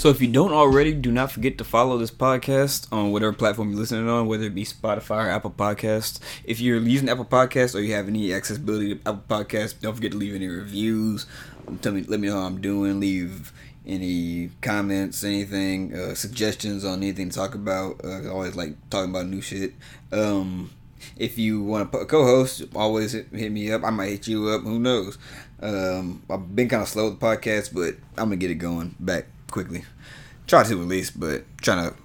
So if you don't already, do not forget to follow this podcast on whatever platform you're listening on, whether it be Spotify or Apple Podcasts. If you're using Apple Podcasts or you have any accessibility to Apple Podcasts, don't forget to leave any reviews. Tell me, let me know how I'm doing. Leave any comments, anything, uh, suggestions on anything to talk about. Uh, I always like talking about new shit. Um, if you want to co-host, always hit, hit, me up. I might hit you up. Who knows? Um, I've been kind of slow with the podcast, but I'm gonna get it going back quickly. Try to at least, but trying to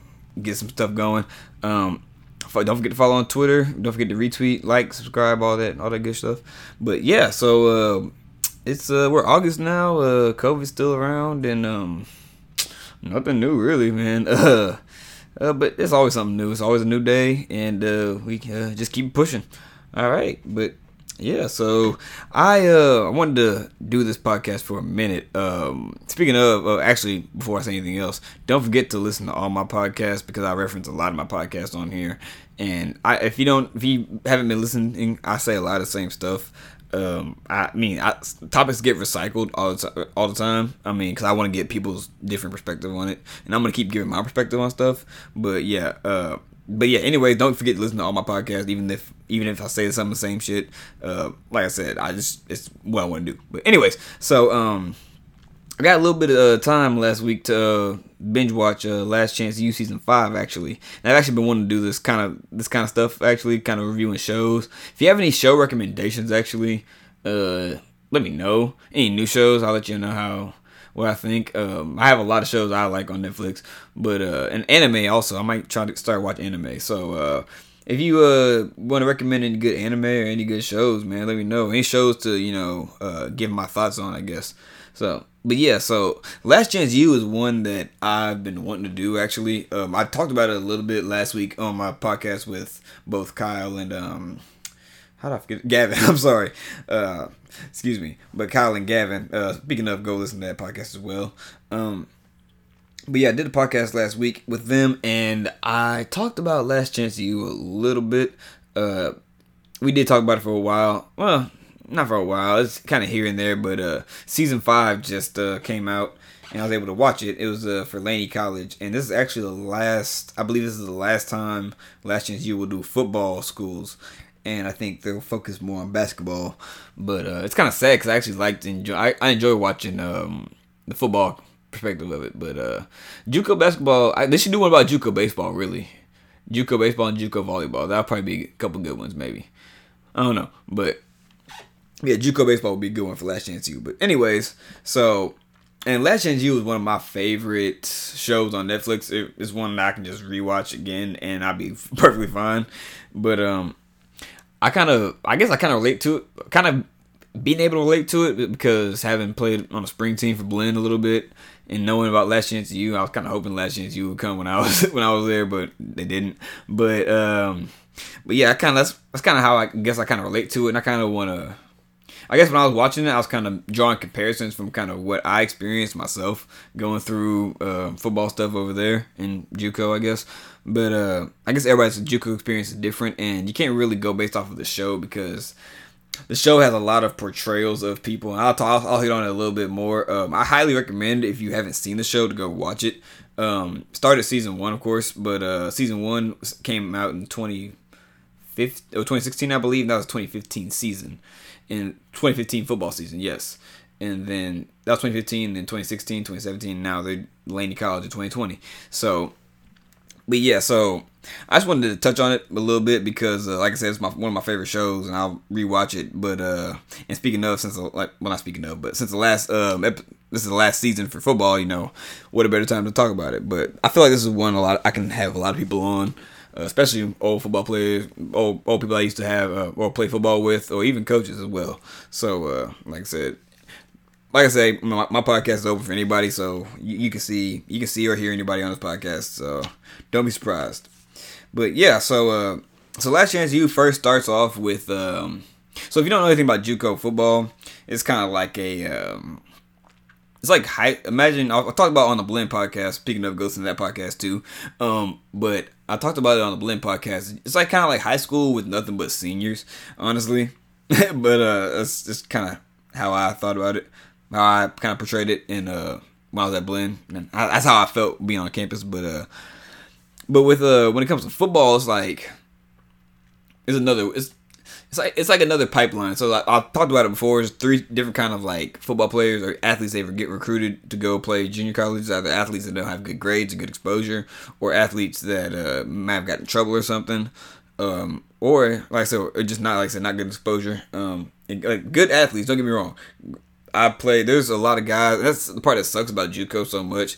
get some stuff going. Um, don't forget to follow on Twitter. Don't forget to retweet, like, subscribe, all that, all that good stuff. But yeah, so uh, it's uh, we're August now. Uh, COVID's still around, and um, nothing new really, man. Uh, uh, but it's always something new. It's always a new day, and uh, we uh, just keep pushing. All right, but yeah, so I uh I wanted to do this podcast for a minute. Um speaking of uh, actually before I say anything else, don't forget to listen to all my podcasts because I reference a lot of my podcasts on here. And I if you don't if you haven't been listening, I say a lot of the same stuff. Um I mean, I, topics get recycled all the all the time. I mean, cuz I want to get people's different perspective on it. And I'm going to keep giving my perspective on stuff. But yeah, uh but yeah, anyways, don't forget to listen to all my podcasts, even if even if I say some of the same shit. Uh, like I said, I just it's what I want to do. But anyways, so um, I got a little bit of uh, time last week to uh, binge watch uh, Last Chance U season five. Actually, and I've actually been wanting to do this kind of this kind of stuff. Actually, kind of reviewing shows. If you have any show recommendations, actually, uh, let me know. Any new shows, I'll let you know how what I think. Um, I have a lot of shows I like on Netflix, but uh, an anime also. I might try to start watching anime. So uh, if you uh want to recommend any good anime or any good shows, man, let me know. Any shows to you know uh, give my thoughts on, I guess. So, but yeah, so Last Chance U is one that I've been wanting to do. Actually, um, I talked about it a little bit last week on my podcast with both Kyle and um, how I forget Gavin? I'm sorry. Uh, excuse me. But Kyle and Gavin, uh, speaking of, go listen to that podcast as well. Um, but yeah, I did a podcast last week with them, and I talked about Last Chance U a little bit. Uh, we did talk about it for a while. Well, not for a while. It's kind of here and there, but uh, season five just uh, came out, and I was able to watch it. It was uh, for Laney College, and this is actually the last. I believe this is the last time Last Chance U will do football schools, and I think they'll focus more on basketball. But uh, it's kind of sad because I actually liked enjoy. I, I enjoy watching um, the football perspective of it. But uh, JUCO basketball, I, they should do one about JUCO baseball. Really, JUCO baseball and JUCO volleyball. That'll probably be a couple good ones, maybe. I don't know, but yeah, JUCO baseball would be a good one for Last Chance U. But anyways, so and Last Chance U is one of my favorite shows on Netflix. it's one that I can just rewatch again and I'll be perfectly fine. But um I kind of, I guess I kind of relate to it, kind of being able to relate to it because having played on a spring team for Blinn a little bit and knowing about Last Chance U, I was kind of hoping Last Chance U would come when I was when I was there, but they didn't. But um, but yeah, I kind of that's that's kind of how I guess I kind of relate to it, and I kind of want to. I guess when I was watching it, I was kind of drawing comparisons from kind of what I experienced myself going through uh, football stuff over there in JUCO, I guess. But uh, I guess everybody's JUCO experience is different, and you can't really go based off of the show because the show has a lot of portrayals of people, and I'll talk, I'll hit on it a little bit more. Um, I highly recommend if you haven't seen the show to go watch it. Um, started season one, of course, but uh, season one came out in 2015, 2016, I believe. That was 2015 season, in 2015 football season, yes. And then that was 2015, then 2016, 2017. Now they're Laney College in 2020. So but yeah, so I just wanted to touch on it a little bit because, uh, like I said, it's my one of my favorite shows, and I'll rewatch it. But uh, and speaking of, since like well, not speaking of, but since the last um, ep- this is the last season for football, you know, what a better time to talk about it. But I feel like this is one a lot I can have a lot of people on, uh, especially old football players, old old people I used to have uh, or play football with, or even coaches as well. So, uh, like I said, like I say, my, my, podcast is open for anybody, so you, you, can see you can see or hear anybody on this podcast. So don't be surprised. But yeah, so uh, so Last Chance U first starts off with um, so if you don't know anything about JUCO football, it's kind of like a um, it's like high. Imagine I'll, I'll, talk about on the Blinn podcast. Speaking of, go to that podcast too. Um, but I talked about it on the Blinn podcast. It's like kind of like high school with nothing but seniors, honestly. but uh, it's just kind of how I thought about it how I kind of portrayed it in uh I was at Blinn, And I, that's how I felt being on campus. But uh, but with uh, when it comes to football, it's like it's another it's it's like it's like another pipeline. So like, I've talked about it before. There's three different kind of like football players or athletes they get recruited to go play junior college. Either athletes that don't have good grades and good exposure, or athletes that uh, might have gotten in trouble or something, um, or like I said, just not like I said, not good exposure. Um, and, like, good athletes. Don't get me wrong. I play. There's a lot of guys. That's the part that sucks about JUCO so much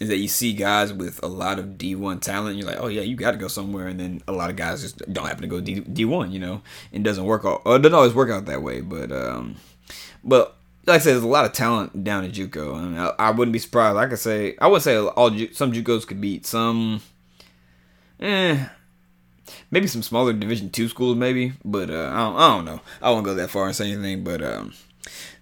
is that you see guys with a lot of D1 talent. you're like, oh yeah, you got to go somewhere, and then a lot of guys just don't happen to go D D1. You know, it doesn't work out. It doesn't always work out that way. But um, but like I said, there's a lot of talent down at JUCO. Mean, I, I wouldn't be surprised. I could say, I would say all some JUCOs could beat some. Eh, maybe some smaller Division two schools, maybe. But uh, I don't, I don't know. I won't go that far and say anything. But um,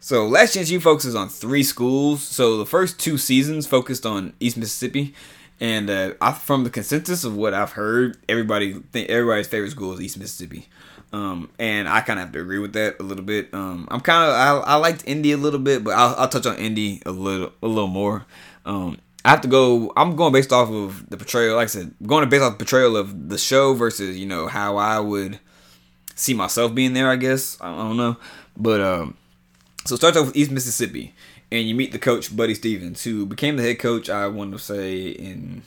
so Last Chance U focuses on three schools. So the first two seasons focused on East Mississippi, and uh, I, from the consensus of what I've heard, everybody think everybody's favorite school is East Mississippi. Um, and I kind of have to agree with that a little bit. Um, I'm kind of I, I liked Indy a little bit, but I'll, I'll touch on Indy a little a little more. Um, I have to go. I'm going based off of the portrayal. Like I said, going based off the portrayal of the show versus you know how I would see myself being there. I guess I don't know, but um, so it starts off with East Mississippi, and you meet the coach Buddy Stephens, who became the head coach. I want to say in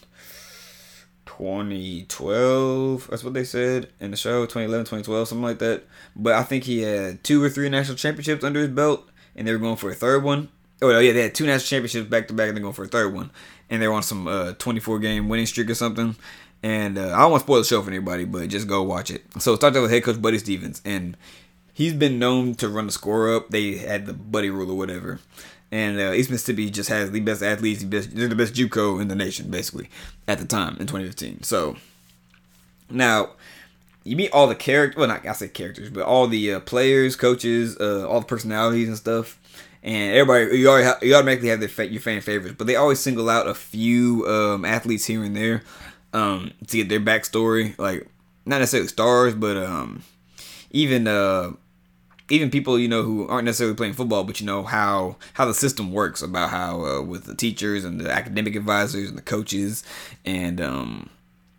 2012. That's what they said in the show. 2011, 2012, something like that. But I think he had two or three national championships under his belt, and they were going for a third one. Oh yeah, they had two national championships back to back, and they're going for a third one. And they're on some uh, 24 game winning streak or something. And uh, I don't want to spoil the show for anybody, but just go watch it. So it starts off with head coach Buddy Stephens, and he's been known to run the score up. They had the buddy rule or whatever. And uh, East Mississippi just has the best athletes. The best, they're the best JUCO in the nation, basically, at the time in 2015. So now you meet all the characters. Well, not I say characters, but all the uh, players, coaches, uh, all the personalities and stuff. And everybody, you already you automatically have their your fan favorites, but they always single out a few um, athletes here and there um, to get their backstory. Like not necessarily stars, but um, even uh, even people you know who aren't necessarily playing football, but you know how how the system works about how uh, with the teachers and the academic advisors and the coaches and um,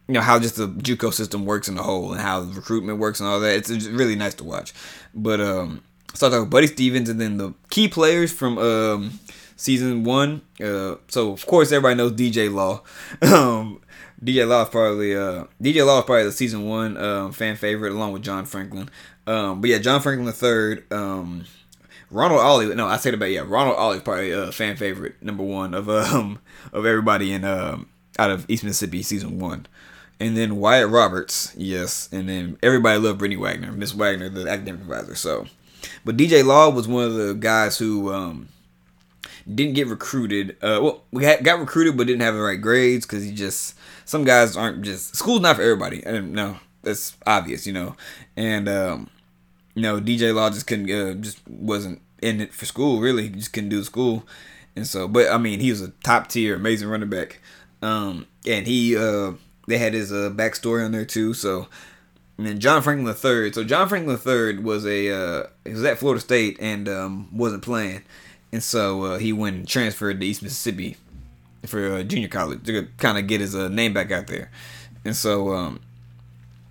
you know how just the JUCO system works in the whole and how the recruitment works and all that. It's, it's really nice to watch. But um, so I talk Buddy Stephens and then the key players from um, season one. Uh, so of course everybody knows DJ Law. um, DJ Law is probably uh, DJ Law is probably the season one um, fan favorite along with John Franklin. Um, but yeah, John Franklin III, um, Ronald Ollie. No, I said about yeah, Ronald Ollie is probably a fan favorite number one of um of everybody in um out of East Mississippi season one. And then Wyatt Roberts, yes, and then everybody loved Brittany Wagner, Miss Wagner, the academic advisor. So, but DJ Law was one of the guys who um, didn't get recruited. Uh, well, we got recruited but didn't have the right grades because he just some guys aren't just school's not for everybody. Didn't know that's obvious, you know, and um, you know, DJ Law just couldn't, uh, just wasn't in it for school. Really, he just couldn't do school, and so. But I mean, he was a top tier, amazing running back. Um, and he, uh, they had his uh, backstory on there too. So, and then John Franklin III. So John Franklin III was a, uh, he was at Florida State and um, wasn't playing, and so uh, he went and transferred to East Mississippi for uh, junior college to kind of get his uh, name back out there. And so um,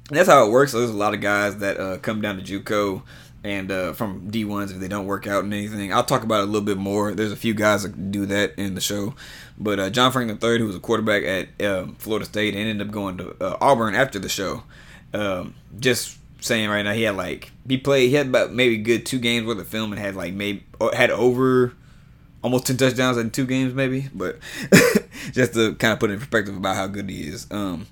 that's how it works. So there's a lot of guys that uh, come down to JUCO and uh, from D1s if they don't work out and anything. I'll talk about it a little bit more. There's a few guys that do that in the show. But uh, John Franklin III, who was a quarterback at um, Florida State and ended up going to Auburn after the show, um, just saying right now he had like he played he had about maybe good two games worth of film and had like maybe had over almost 10 touchdowns in two games maybe but just to kind of put in perspective about how good he is um,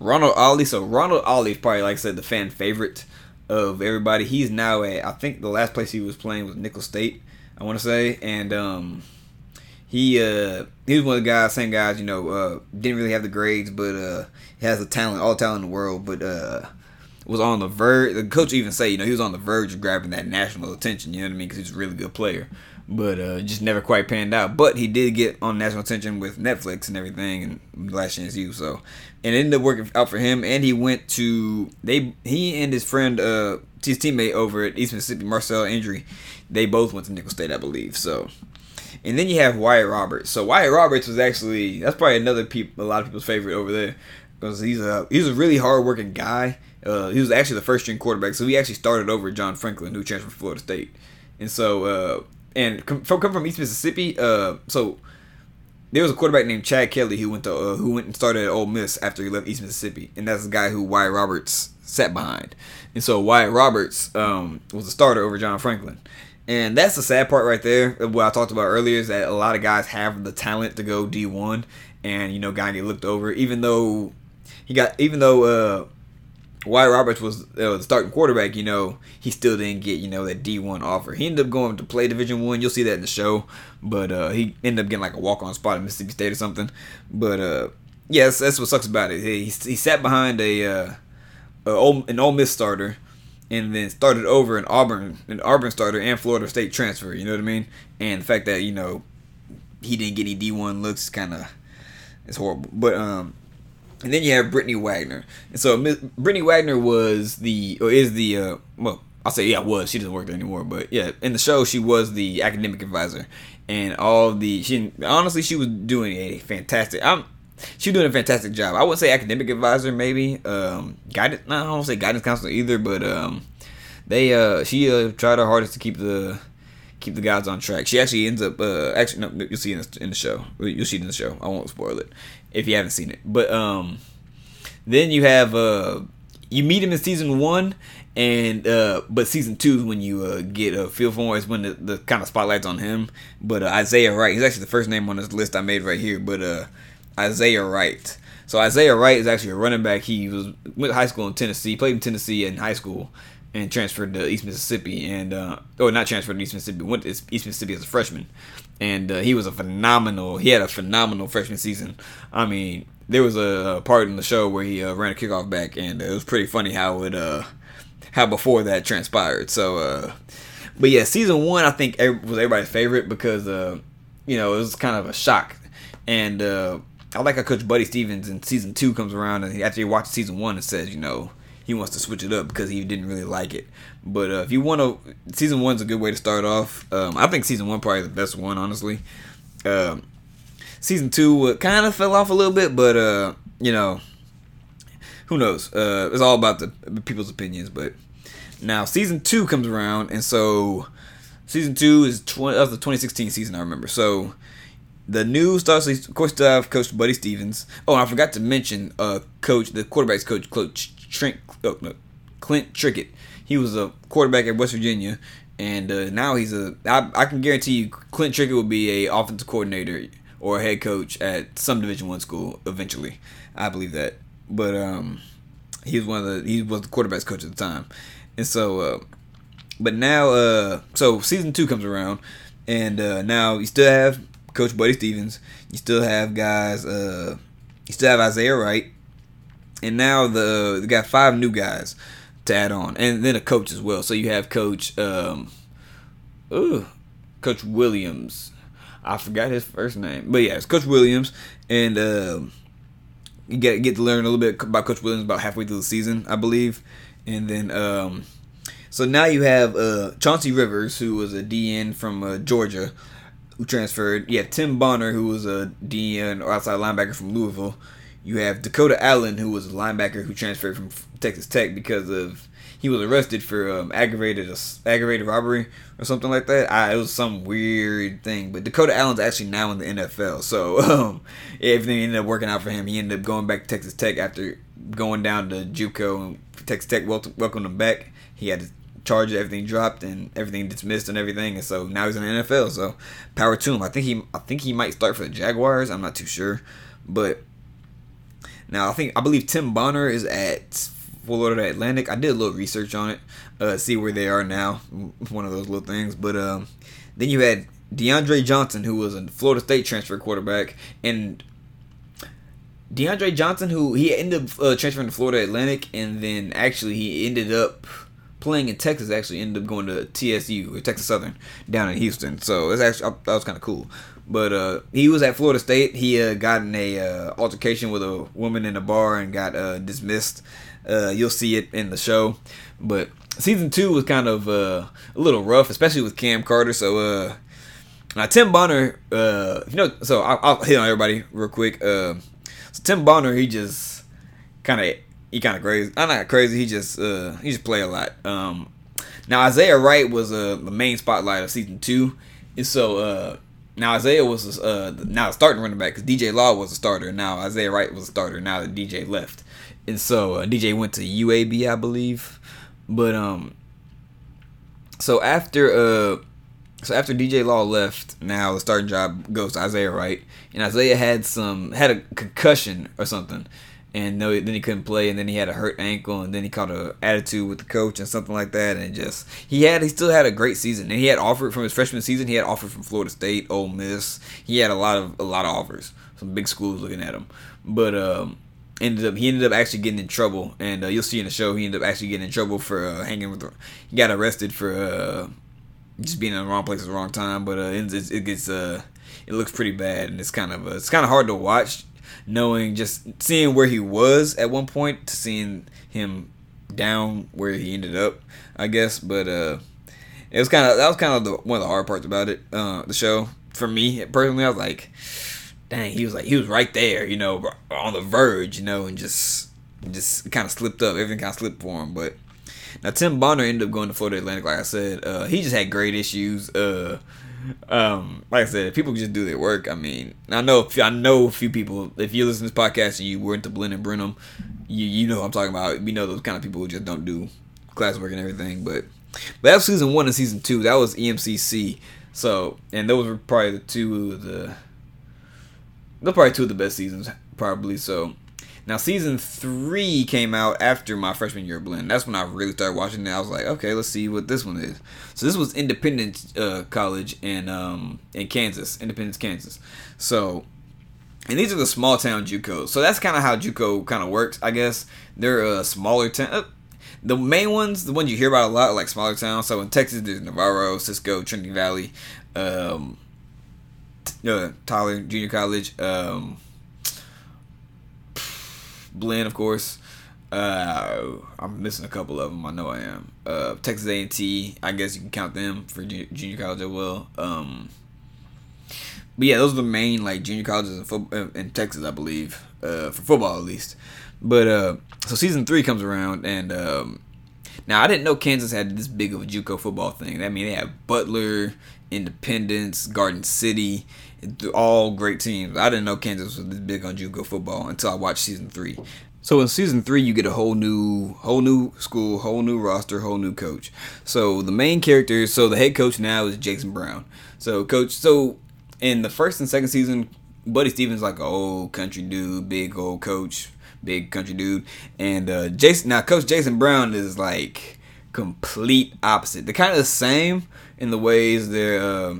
Ronald Ollie. So Ronald Ollie is probably, like I said, the fan favorite of everybody. He's now at I think the last place he was playing was Nicholls State. I want to say, and um, he uh, he was one of the guys, same guys, you know, uh, didn't really have the grades, but uh, he has the talent, all the talent in the world, but uh, was on the verge. The coach even say, you know, he was on the verge of grabbing that national attention. You know what I mean? Because he's a really good player but uh, just never quite panned out. But he did get on national attention with Netflix and everything, and Last Chance U. So, and it ended up working out for him. And he went to they he and his friend, uh, his teammate over at East Mississippi, Marcel Injury, they both went to Nicholls State, I believe. So, And then you have Wyatt Roberts. So Wyatt Roberts was actually that's probably another people a lot of people's favorite over there because he's a he's a really hardworking guy. Uh, he was actually the first string quarterback, so he actually started over John Franklin, who transferred from Florida State. And so, uh, and from come from East Mississippi, uh, so there was a quarterback named Chad Kelly who went to uh, who went and started at Ole Miss after he left East Mississippi, and that's the guy who Wyatt Roberts sat behind. And so Wyatt Roberts um, was a starter over John Franklin. And that's the sad part right there. What I talked about earlier is that a lot of guys have the talent to go D1, and you know, guy get looked over. Even though he got, even though uh, Wyatt Roberts was uh, the starting quarterback, you know, he still didn't get you know that D1 offer. He ended up going to play Division One. You'll see that in the show, but uh, he ended up getting like a walk on spot at Mississippi State or something. But uh, yes, that's what sucks about it. He, he sat behind a, uh, a an Ole Miss starter and then started over in Auburn, an Auburn starter and Florida State transfer. You know what I mean? And the fact that you know he didn't get any D one looks kind of it's horrible. But um, and then you have Brittany Wagner, and so Brittany Wagner was the or is the uh, well. I'll say yeah, was she doesn't work there anymore, but yeah, in the show she was the academic advisor, and all the she honestly she was doing a fantastic. I'm she's doing a fantastic job. I wouldn't say academic advisor, maybe um, guidance. No, I don't say guidance counselor either, but um, they uh, she uh, tried her hardest to keep the keep the guys on track. She actually ends up uh, actually no, you'll see in the, in the show. You'll see it in the show. I won't spoil it if you haven't seen it. But um, then you have uh, you meet him in season one, and uh, but season two is when you uh, get a feel for him. Is when the, the kind of spotlight's on him. But uh, Isaiah Wright, he's actually the first name on this list I made right here. But uh, Isaiah Wright. So Isaiah Wright is actually a running back. He was went to high school in Tennessee, played in Tennessee in high school, and transferred to East Mississippi. And uh, oh, not transferred to East Mississippi, went to East Mississippi as a freshman. And uh, he was a phenomenal. He had a phenomenal freshman season. I mean, there was a, a part in the show where he uh, ran a kickoff back, and it was pretty funny how it uh how before that transpired. So, uh, but yeah, season one I think was everybody's favorite because uh, you know it was kind of a shock, and uh, I like how Coach Buddy Stephens in season two comes around and after he watches season one and says, you know, he wants to switch it up because he didn't really like it. But uh, if you want to, season one's a good way to start off. Um, I think season one probably the best one, honestly. Um, season two uh, kind of fell off a little bit, but uh, you know, who knows? Uh, it's all about the people's opinions. But now season two comes around, and so season two is 20, that was the 2016 season. I remember. So the new Star of course, still have Coach Buddy Stephens. Oh, I forgot to mention, uh, Coach, the quarterbacks coach, Coach Trent, oh, no, Clint Trickett. He was a quarterback at West Virginia, and uh, now he's a. I, I can guarantee you, Clint Trickett will be a offensive coordinator or a head coach at some Division One school eventually. I believe that. But um, he was one of the he was the quarterbacks coach at the time, and so. Uh, but now, uh, so season two comes around, and uh, now you still have Coach Buddy Stephens. You still have guys. Uh, you still have Isaiah Wright, and now the they got five new guys to add on, and then a coach as well. So you have Coach, um, ooh, Coach Williams. I forgot his first name, but yeah, it's Coach Williams, and uh, you get get to learn a little bit about Coach Williams about halfway through the season, I believe, and then um, so now you have uh, Chauncey Rivers, who was a DN from uh, Georgia, who transferred. You have Tim Bonner, who was a DN or outside linebacker from Louisville. You have Dakota Allen, who was a linebacker who transferred from Texas Tech because of he was arrested for um, aggravated aggravated robbery or something like that. I, it was some weird thing, but Dakota Allen's actually now in the NFL, so um, everything ended up working out for him. He ended up going back to Texas Tech after going down to JUCO and Texas Tech welcomed him back. He had to charges, everything dropped and everything dismissed and everything, and so now he's in the NFL. So power to him. I think he I think he might start for the Jaguars. I'm not too sure, but now I think I believe Tim Bonner is at Florida Atlantic. I did a little research on it, uh, see where they are now. One of those little things, but um, then you had DeAndre Johnson, who was a Florida State transfer quarterback, and DeAndre Johnson, who he ended up uh, transferring to Florida Atlantic, and then actually he ended up playing in Texas actually ended up going to TSU or Texas Southern down in Houston. So it's actually that was kind of cool. But uh, he was at Florida State. He uh, got in a uh, altercation with a woman in a bar and got uh, dismissed. Uh, you'll see it in the show. But season two was kind of uh, a little rough, especially with Cam Carter. So now Tim Bonner, uh, you know, so I'll, I'll hit on everybody real quick. Uh, so Tim Bonner, he just kind of he kind of crazy. I'm not crazy. He just uh, he just play a lot. Um, now Isaiah Wright was uh, the main spotlight of season two, and so uh, now Isaiah was uh, now starting running back because DJ Law was a starter. Now Isaiah Wright was a starter. Now that DJ left, and so uh, DJ went to UAB, I believe. But um, so after uh so after DJ Law left, now the starting job goes to Isaiah Wright, and Isaiah had some had a concussion or something, and no, then he couldn't play, and then he had a hurt ankle, and then he caught a attitude with the coach and something like that, and just he had he still had a great season, and he had offered from his freshman season, he had offered from Florida State, Ole Miss, he had a lot of a lot of offers, some big schools looking at him, but um ended up he ended up actually getting in trouble, and uh, you'll see in the show he ended up actually getting in trouble for uh, hanging with. He got arrested for uh, just being in the wrong place at the wrong time. But uh, it, it gets uh, it looks pretty bad, and it's kind of uh, it's kind of hard to watch, knowing just seeing where he was at one point to seeing him down where he ended up, I guess. But uh, it was kind of that was kind of the, one of the hard parts about it, uh, the show for me personally. I was like, dang, he was like he was right there, you know, on the verge, you know, and just just kind of slipped up. Everything kind of slipped for him, but now Tim Bonner ended up going to Florida Atlantic. Like I said, uh, he just had great issues. Uh, um, like I said, if people just do their work. I mean, I know I know a few people. If you listen to this podcast and you were into Blinn and Brenham, you you know I'm talking about. We know those kind of people who just don't do classwork and everything. But but that's season one and season two. That was EMCC. So and those were probably the two of the. Those probably two of the best seasons, probably. So now season three came out after my freshman year Blinn. That's when I really started watching it. I was like, okay, let's see what this one is. So this was Independence uh, College in um, in Kansas, Independence, Kansas. So and these are the small town JUCOs. So that's kind of how JUCO kind of works, I guess. They're a smaller town. Uh, the main ones, the ones you hear about a lot, like smaller towns. So in Texas, there's Navarro, Cisco, Trinity Valley, um, uh, Tyler Junior College. Um, Blinn, of course. Uh, I'm missing a couple of them. I know I am. Uh, Texas A&T. I guess you can count them for junior college as well. Um, but yeah, those are the main like junior colleges in, in Texas, I believe, uh, for football at least. But uh, so season three comes around, and um, now I didn't know Kansas had this big of a JUCO football thing. I mean, they have Butler, Independence, Garden City, all great teams. I didn't know Kansas was this big on JUCO football until I watched season three. So in season three, you get a whole new, whole new school, whole new roster, whole new coach. So the main character, so the head coach now is Jason Brown. So coach, so in the first and second season, Buddy Stephens like an old country dude, big old coach, big country dude, and uh, Jason now Coach Jason Brown is like complete opposite. They're kind of the same in the ways they're. Uh,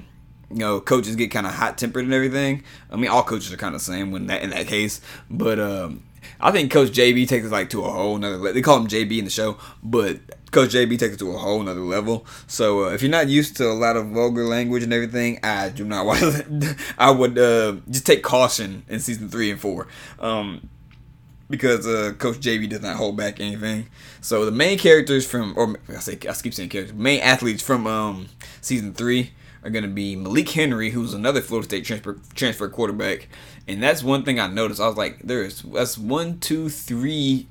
you know, coaches get kind of hot tempered and everything. I mean, all coaches are kind of the same when that in that case. But um, I think Coach JB takes it like to a whole nother. level. They call him JB in the show, but Coach JB takes it to a whole nother level. So uh, if you're not used to a lot of vulgar language and everything, I do not. I would uh, just take caution in season three and four. Um, because uh, Coach JB does not hold back anything. So the main characters from, or I say I keep saying characters, main athletes from um, season three are going to be Malik Henry, who's another Florida State transfer transfer quarterback, and that's one thing I noticed. I was like, there's that's one, two, three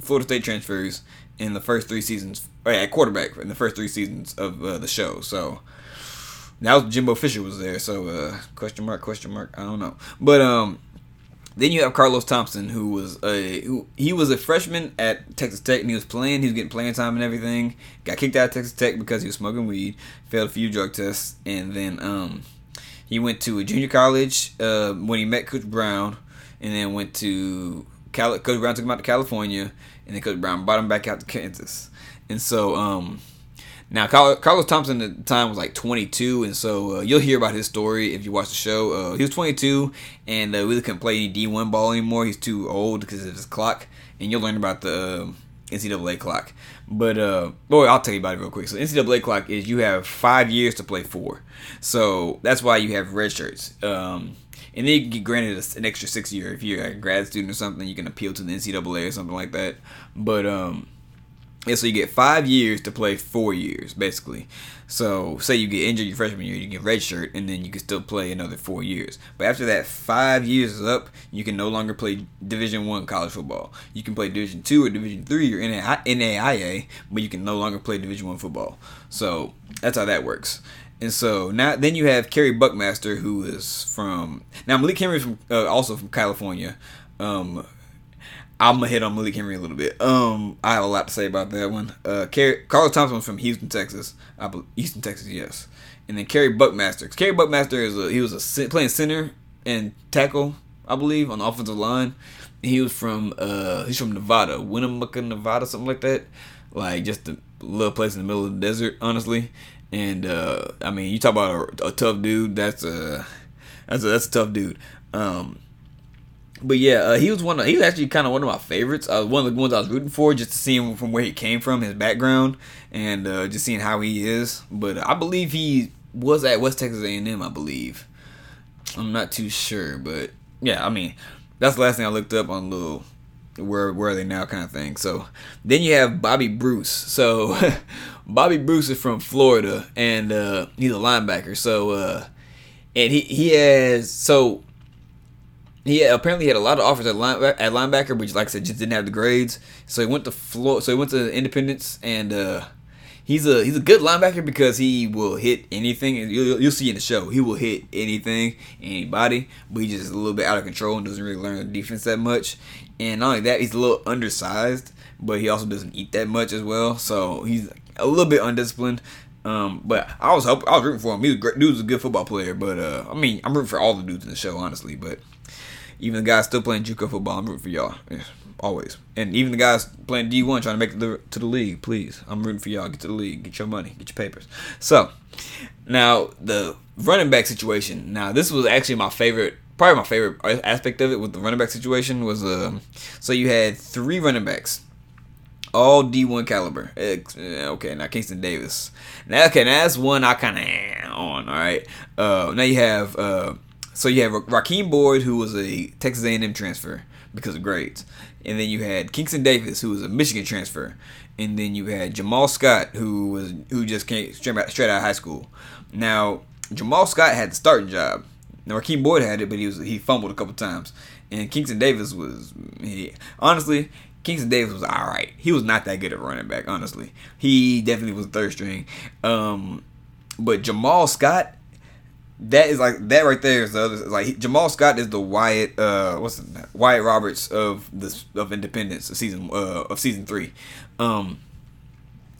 Florida State transfers in the first three seasons, or at quarterback in the first three seasons of uh, the show. So now Jimbo Fisher was there. So uh, question mark, question mark. I don't know, but um then you have Carlos Thompson, who was a who he was a freshman at Texas Tech, and he was playing. He was getting playing time and everything. Got kicked out of Texas Tech because he was smoking weed. Failed a few drug tests, and then um, he went to a junior college uh, when he met Coach Brown, and then went to Coach Brown took him out to California, and then Coach Brown brought him back out to Kansas. And so um, now, Carlos Thompson at the time was like 22, and so uh, you'll hear about his story if you watch the show. Uh, he was 22 and uh, really couldn't play any D1 ball anymore. He's too old because of his clock, and you'll learn about the um, NCAA clock. But, uh, boy, I'll tell you about it real quick. So, NCAA clock is you have five years to play four. So, that's why you have red shirts. Um, and then you can get granted an extra six year if you're a grad student or something. You can appeal to the NCAA or something like that. But, um, And so you get five years to play four years, basically. So say you get injured your freshman year, you get redshirt, and then you can still play another four years. But after that five years is up, you can no longer play Division One college football. You can play Division Two or Division Three or NAIA, but you can no longer play Division One football. So that's how that works. And so now, then you have Kerry Buckmaster, who is from now Malik Henry from uh, also from California. Um, I'm gonna hit on Malik Henry a little bit. Um, I have a lot to say about that one. Uh, Kerry, Carlos Thompson from Houston, Texas. I believe, Houston, Texas, yes. And then Kerry Buckmaster. Kerry Buckmaster is a, he was a playing center and tackle, I believe, on the offensive line. He was from uh, he's from Nevada, Winnemucca, Nevada, something like that. Like just a little place in the middle of the desert, honestly. And uh, I mean, you talk about a, a tough dude. That's a that's a, that's a tough dude. Um, but yeah, uh, he was one. Of, he was actually kind of one of my favorites. Uh, one of the ones I was rooting for, just to see him from where he came from, his background, and uh, just seeing how he is. But I believe he was at West Texas A&M. I believe. I'm not too sure, but yeah, I mean, that's the last thing I looked up on little where where are they now kind of thing. So then you have Bobby Bruce. So Bobby Bruce is from Florida and uh, he's a linebacker. So uh, and he he has so he apparently had a lot of offers at, line, at linebacker, but like I said, just didn't have the grades. So he went to Florida. So he went to Independence, and uh, he's a he's a good linebacker because he will hit anything. You'll, you'll see in the show, he will hit anything, anybody. But he's just a little bit out of control and doesn't really learn the defense that much. And not only that, he's a little undersized, but he also doesn't eat that much as well. So he's a little bit undisciplined. Um, but I was hope I was rooting for him. He was great. Dude was a good football player, but uh, I mean, I'm rooting for all the dudes in the show, honestly. But even the guys still playing JUCO football, I'm rooting for y'all. Yeah, always. And even the guys playing D1 trying to make it to the league, please. I'm rooting for y'all. Get to the league. Get your money. Get your papers. So, now the running back situation. Now, this was actually my favorite probably my favorite aspect of it with the running back situation was um so you had three running backs all D1 caliber. Okay, now Kingston Davis. Now, okay, now that's one I kind of on. All right. Uh, now you have uh, so you have Rakeem Boyd, who was a Texas A&M transfer because of grades, and then you had Kingston Davis, who was a Michigan transfer, and then you had Jamal Scott, who was who just came straight out, straight out of high school. Now Jamal Scott had the starting job. Now Rakeem Boyd had it, but he was he fumbled a couple times, and Kingston Davis was he, honestly Kingston Davis was all right. He was not that good at running back, honestly. He definitely was third string. Um, but Jamal Scott, that is like that right there is the other. Like Jamal Scott is the Wyatt, uh, what's it, Wyatt Roberts of this of Independence of season uh of season three. Um,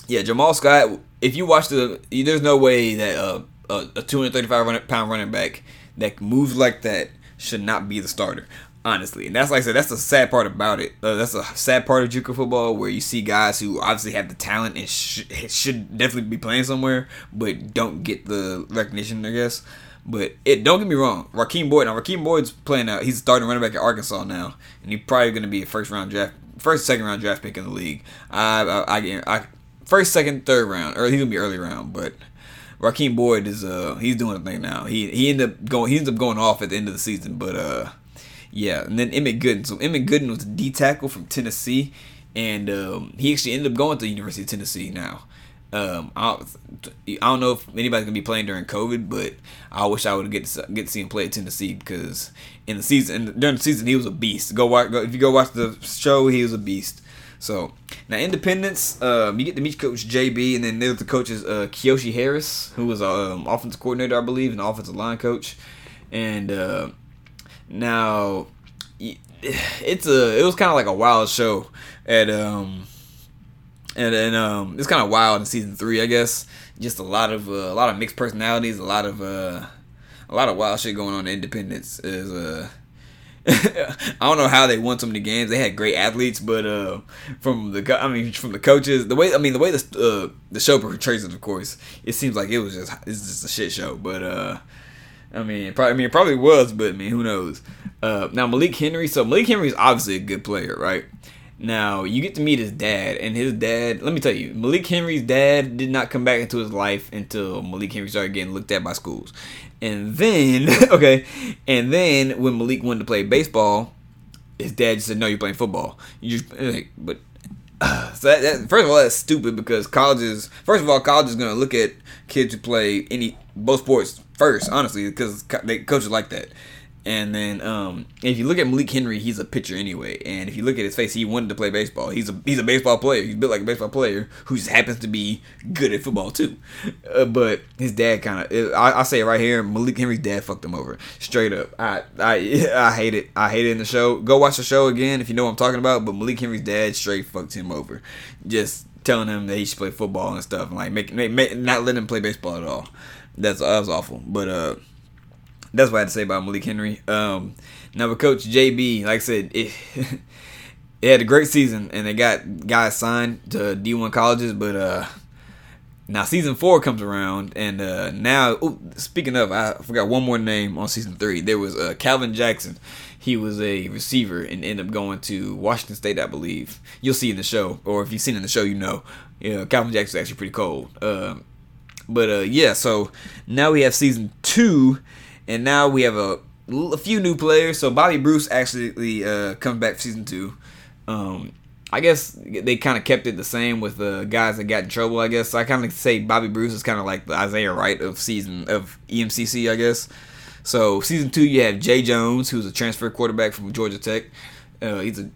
yeah, Jamal Scott. If you watch the, there's no way that uh, a 235 pound running back that moves like that should not be the starter honestly. And that's like I said, that's the sad part about it. Uh, that's a sad part of JUCO football where you see guys who obviously have the talent and sh- should definitely be playing somewhere, but don't get the recognition, I guess. But it don't get me wrong, Rakeem Boyd. Now Rakeem Boyd's playing out. He's starting running back at Arkansas now, and he's probably going to be a first round draft, first second round draft pick in the league. I, I, I, I first, second, third round, or he's gonna be early round, but. Rakeem Boyd is uh he's doing a thing now. He he ended up going he ends up going off at the end of the season, but uh yeah, and then Emmett Gooden. So Emmett Gooden was a D tackle from Tennessee, and um, he actually ended up going to the University of Tennessee now. Um, I, I don't know if anybody's gonna be playing during COVID, but I wish I would get to, get to see him play at Tennessee because in the season during the season he was a beast. Go watch go, if you go watch the show, he was a beast. So now Independence, um, you get to meet Coach JB, and then there's the coaches uh, Kiyoshi Harris, who was um, offensive coordinator, I believe, and offensive line coach, and uh, now, it's a it was kind of like a wild show at um and um it's kind of wild in season three, I guess. Just a lot of uh, a lot of mixed personalities, a lot of uh a lot of wild shit going on in Independence. Is uh I don't know how they won so many games. They had great athletes, but uh, from the I mean from the coaches, the way I mean the way the uh, the show portrays it, of course, it seems like it was just it's just a shit show. But uh, I mean, probably, I mean, it probably was, but I mean, who knows? Uh, now Malik Henry. So Malik Henry is obviously a good player, right? Now you get to meet his dad, and his dad. Let me tell you, Malik Henry's dad did not come back into his life until Malik Henry started getting looked at by schools, and then okay, and then when Malik wanted to play baseball, his dad just said, "No, you're playing football." You like, but so that, that, first of all, that's stupid because colleges. First of all, college is gonna look at kids who play any both sports first, honestly, because they coaches like that. And then um, if you look at Malik Henry, he's a pitcher anyway. And if you look at his face, he wanted to play baseball. He's a he's a baseball player. He's built like a baseball player who just happens to be good at football too. Uh, but his dad kind of I, I say it right here. Malik Henry's dad fucked him over straight up. I I I hate it. I hate it in the show. Go watch the show again if you know what I'm talking about. But Malik Henry's dad straight fucked him over. Just telling him that he should play football and stuff, and like making make, not letting him play baseball at all. That's that was awful. But uh that's what I had to say about Malik Henry. Um, now with Coach JB, like I said, it, it had a great season, and they got guys signed to D1 colleges. But uh, now season four comes around, and uh, now ooh, speaking of, I forgot one more name on season three. There was uh, Calvin Jackson. He was a receiver and ended up going to Washington State, I believe. You'll see in the show, or if you've seen in the show, you know. Yeah, Calvin Jackson's actually pretty cold. Uh, but yeah, so now we have season two and now we have a, a few new players. So Bobby Bruce actually uh, comes back for season two. Um, I guess they kind of kept it the same with the guys that got in trouble. I guess so I kind of say Bobby Bruce is kind of like the Isaiah Wright of season of EMCC. I guess. So season two, you have Jay Jones, who's a transfer quarterback from Georgia Tech. Uh, he's a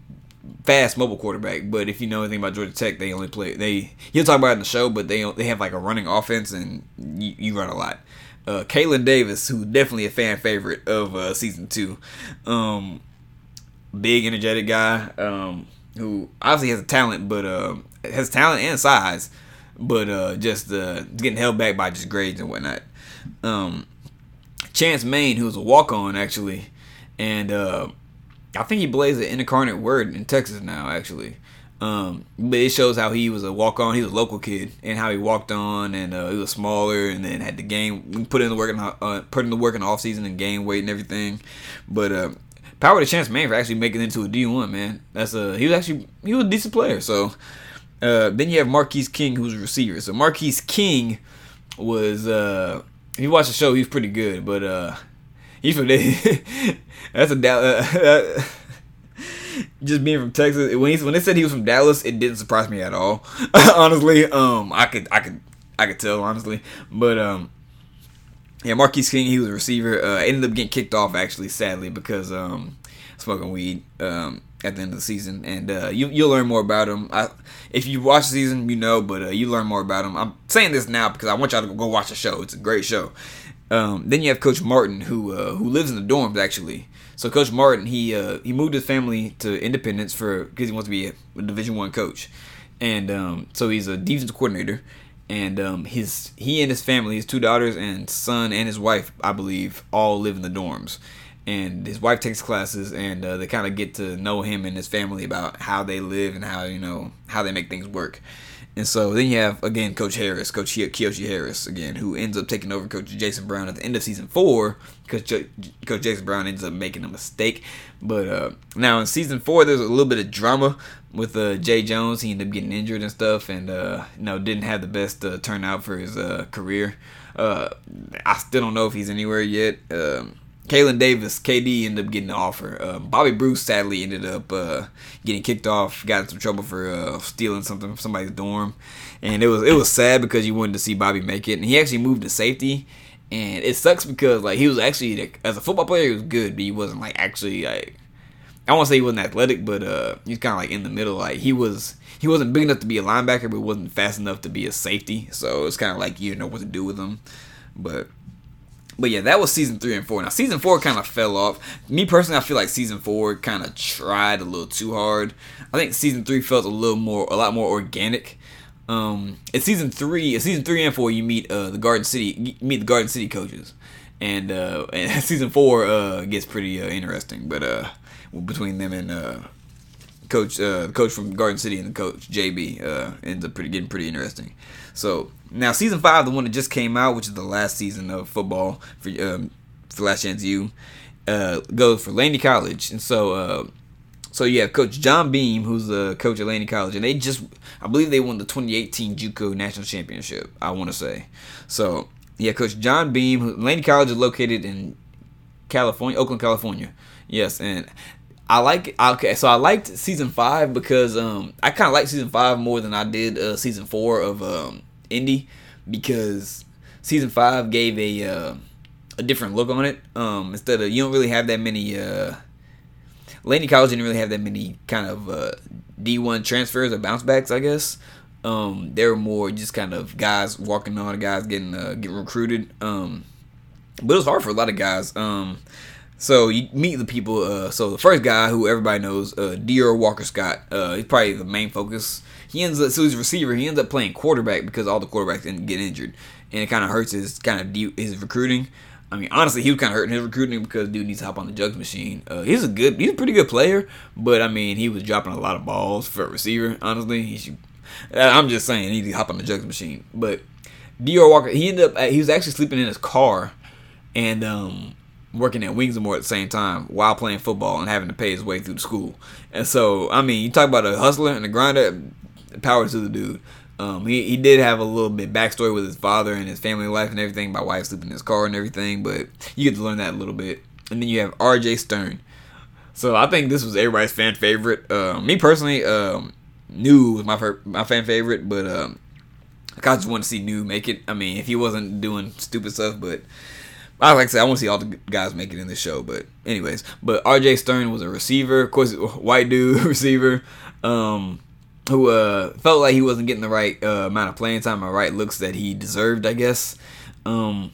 fast mobile quarterback, but if you know anything about Georgia Tech, they only play they. He'll talk about it in the show, but they they have like a running offense, and you, you run a lot uh, Kalen Davis, who definitely a fan favorite of uh, season two. Um, big, energetic guy um, who obviously has a talent, but uh, has talent and size, but uh, just uh, getting held back by just grades and whatnot. Um, Chance Main, who's a walk on actually, and uh, I think he plays an incarnate word in Texas now actually. Um, but it shows how he was a walk on. He was a local kid, and how he walked on, and uh, he was smaller, and then had to gain, put in the work, in, uh, put in the work in the off season and gain weight and everything. But uh, power to Chance Main for actually making it into a D one man. That's a he was actually he was a decent player. So uh, then you have Marquise King, who's a receiver. So Marquise King was uh, if you watch the show, he's pretty good, but uh, he's from that's a uh, just being from Texas, when he, when they said he was from Dallas, it didn't surprise me at all. honestly, um, I could I could I could tell honestly, but um, yeah, Marquise King, he was a receiver. Uh, ended up getting kicked off actually, sadly, because um, smoking weed um at the end of the season, and uh, you you'll learn more about him. I, if you watch the season, you know, but uh, you learn more about him. I'm saying this now because I want y'all to go watch the show. It's a great show. Um, then you have Coach Martin, who uh, who lives in the dorms actually. So Coach Martin, he uh, he moved his family to Independence for because he wants to be a, Division One coach, and um, so he's a defense coordinator. And um, his he and his family, his two daughters and son and his wife, I believe, all live in the dorms. And his wife takes classes, and uh, they kind of get to know him and his family about how they live and how you know how they make things work. And so then you have again Coach Harris, Coach Kiyoshi Harris again, who ends up taking over Coach Jason Brown at the end of season four because Coach Jason Brown ends up making a mistake. But uh, now in season four, there's a little bit of drama with uh, Jay Jones. He ended up getting injured and stuff, and uh, you know didn't have the best uh, turnout for his uh, career. Uh, I still don't know if he's anywhere yet. Um, Kalen Davis, KD ended up getting the offer. Uh, Bobby Bruce sadly ended up uh, getting kicked off, got in some trouble for uh, stealing something from somebody's dorm, and it was it was sad because you wanted to see Bobby make it, and he actually moved to safety, and it sucks because like he was actually as a football player he was good, but he wasn't like actually like I won't say he wasn't athletic, but uh, he's kind of like in the middle. Like he was he wasn't big enough to be a linebacker, but wasn't fast enough to be a safety, so it's kind of like you didn't know what to do with him, but but yeah, that was season three and four. Now season four kind of fell off. Me personally, I feel like season four kind of tried a little too hard. I think season three felt a little more, a lot more organic. Um, in season three, in season three and four, you meet uh, the Garden City, meet the Garden City coaches, and uh, and season four uh, gets pretty uh, interesting. But uh, between them and uh, coach, uh, the coach from Garden City and the coach JB, uh, ends up pretty getting pretty interesting. So now season five, the one that just came out, which is the last season of football for um, for Last Chance U, uh, goes for Laney College, and so uh, so you have Coach John Beam, who's the coach at Laney College, and they just I believe they won the 2018 JUCO National Championship. I want to say so. Yeah, Coach John Beam, Laney College is located in California, Oakland, California. Yes, and I like. Okay, so I liked season five because um I kind of like season five more than I did uh, season four of um Indy because season five gave a uh, a different look on it. Um, instead of you don't really have that many. Uh, Laney College didn't really have that many kind of uh, D1 transfers or bounce backs, I guess. Um, they were more just kind of guys walking on, guys getting uh, getting recruited. Um, but it was hard for a lot of guys. Um, so you meet the people. Uh, so the first guy who everybody knows, uh, Dior Walker Scott. Uh, he's probably the main focus. He ends up so he's a receiver. He ends up playing quarterback because all the quarterbacks didn't get injured, and it kind of hurts his kind of de- his recruiting. I mean, honestly, he was kind of hurting his recruiting because dude needs to hop on the jugs machine. Uh, he's a good, he's a pretty good player, but I mean, he was dropping a lot of balls for a receiver. Honestly, he should. I'm just saying, he needs to hop on the jugs machine. But Dior Walker, he ended up, he was actually sleeping in his car, and um, working at Wings More at the same time while playing football and having to pay his way through the school. And so, I mean, you talk about a hustler and a grinder, power to the dude. Um, he, he did have a little bit backstory with his father and his family life and everything, my wife sleeping in his car and everything, but you get to learn that a little bit. And then you have RJ Stern. So I think this was everybody's fan favorite. Uh, me personally, um, New was my my fan favorite, but um, I just want to see New make it. I mean, if he wasn't doing stupid stuff, but I like I said, I want to see all the guys make it in the show. But anyways, but RJ Stern was a receiver, of course, white dude receiver. Um, who uh, felt like he wasn't getting the right uh, amount of playing time or right looks that he deserved, I guess. Um,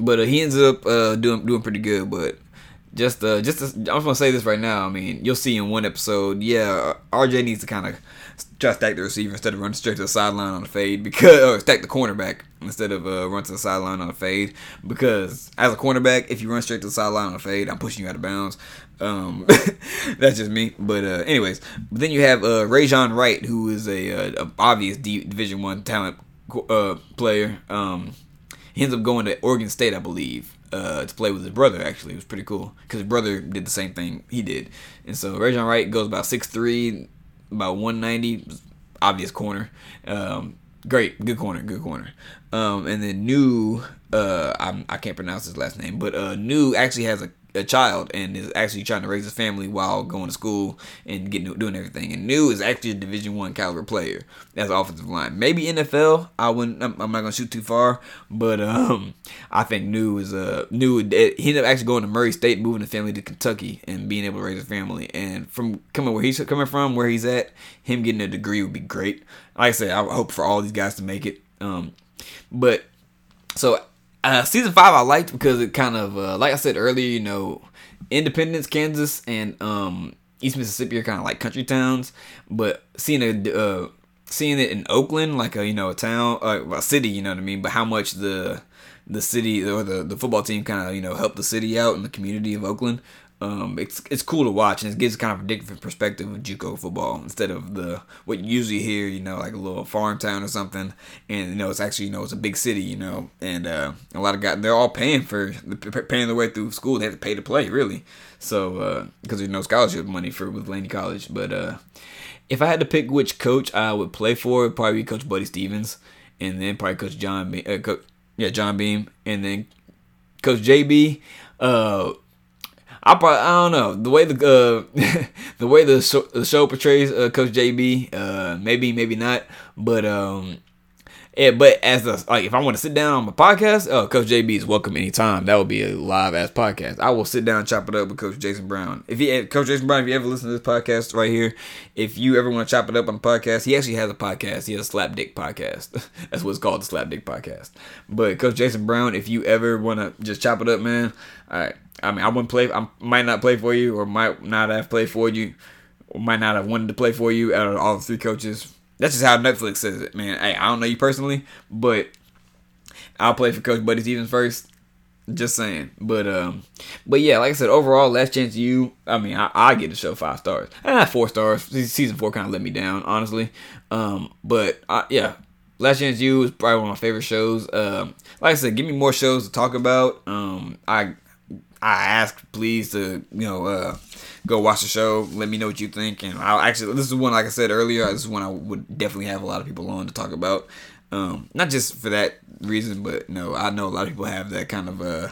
but uh, he ends up uh, doing doing pretty good. But just uh, just to, I'm just gonna say this right now. I mean, you'll see in one episode. Yeah, RJ needs to kind of try to stack the receiver instead of running straight to the sideline on the fade because or stack the cornerback instead of uh, run to the sideline on the fade because as a cornerback, if you run straight to the sideline on the fade, I'm pushing you out of bounds. Um, that's just me. But uh, anyways, but then you have uh, Rejzohn Wright, who is a, a, uh, a obvious D- Division One talent uh, player. Um, he ends up going to Oregon State, I believe, uh, to play with his brother. Actually, it was pretty cool because his brother did the same thing he did. And so Rejzohn Wright goes about six three, about 190, obvious corner. Um, great, good corner, good corner. Um, and then New, uh, I'm, I can not pronounce his last name, but uh, New actually has a a child and is actually trying to raise his family while going to school and getting doing everything. And New is actually a Division One caliber player as offensive line. Maybe NFL. I wouldn't. I'm, I'm, not gonna shoot too far, but um, I think New is a uh, New. He ended up actually going to Murray State, moving the family to Kentucky, and being able to raise a family. And from coming where he's coming from, where he's at, him getting a degree would be great. Like I said, I hope for all these guys to make it. Um, but so uh, season five I liked because it kind of uh, like I said earlier, you know, Independence, Kansas, and um, East Mississippi are kind of like country towns, but seeing a uh, seeing it in Oakland, like a you know a town, uh, a city, you know what I mean. But how much the the city or the the football team kind of you know helped the city out in the community of Oakland um, it's it's cool to watch and it gives a kind of a different perspective of JUCO football instead of the what you usually hear, you know, like a little farm town or something, and you know it's actually you know it's a big city, you know, and uh, a lot of guys they're all paying for paying their way through school. They have to pay to play really, so because uh, there's no scholarship money for with Laney College. But uh, if I had to pick which coach I would play for, it'd probably be Coach Buddy Stephens, and then probably Coach John, Be- uh, yeah, John Beam, and then Coach JB. Uh, I probably I don't know the way the uh, the way the show, the show portrays uh, Coach JB. Uh, maybe maybe not, but um, yeah. But as a like, if I want to sit down on my podcast, oh, Coach JB is welcome anytime. That would be a live ass podcast. I will sit down and chop it up with Coach Jason Brown. If you eh, Coach Jason Brown, if you ever listen to this podcast right here, if you ever want to chop it up on the podcast, he actually has a podcast. He has a Slap Dick podcast. That's what it's called, the Slap Dick podcast. But Coach Jason Brown, if you ever want to just chop it up, man, all right I mean, I wouldn't play. I might not play for you, or might not have played for you, or might not have wanted to play for you out of all the three coaches. That's just how Netflix says it, man. Hey, I don't know you personally, but I'll play for Coach Buddy Stephens first. Just saying, but um, but yeah, like I said, overall, Last Chance U. I mean, I, I get the show five stars. I have four stars. Season four kind of let me down, honestly. Um, but I, yeah, Last Chance U is probably one of my favorite shows. Um, like I said, give me more shows to talk about. Um, I I ask please to you know uh, go watch the show. Let me know what you think. And I'll actually this is one like I said earlier. This is one I would definitely have a lot of people on to talk about. Um, not just for that reason, but no, I know a lot of people have that kind of uh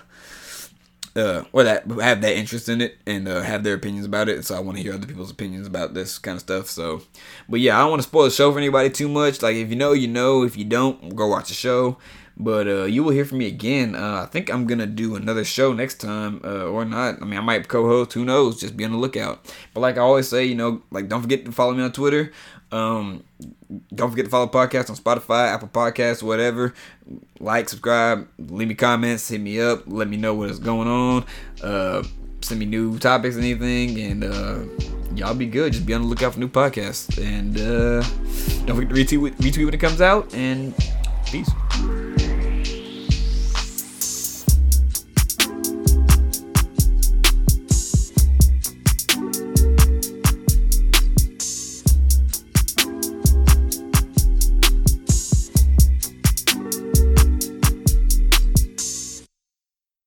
uh, or that have that interest in it and uh, have their opinions about it. So I want to hear other people's opinions about this kind of stuff. So, but yeah, I don't want to spoil the show for anybody too much. Like if you know, you know. If you don't, go watch the show. But uh, you will hear from me again. Uh, I think I'm gonna do another show next time, uh, or not. I mean, I might co-host. Who knows? Just be on the lookout. But like I always say, you know, like don't forget to follow me on Twitter. Um, don't forget to follow podcast on Spotify, Apple Podcasts, whatever. Like, subscribe, leave me comments, hit me up, let me know what is going on. Uh, send me new topics, and anything, and uh, y'all be good. Just be on the lookout for new podcasts, and uh, don't forget to retweet retweet when it comes out. And peace.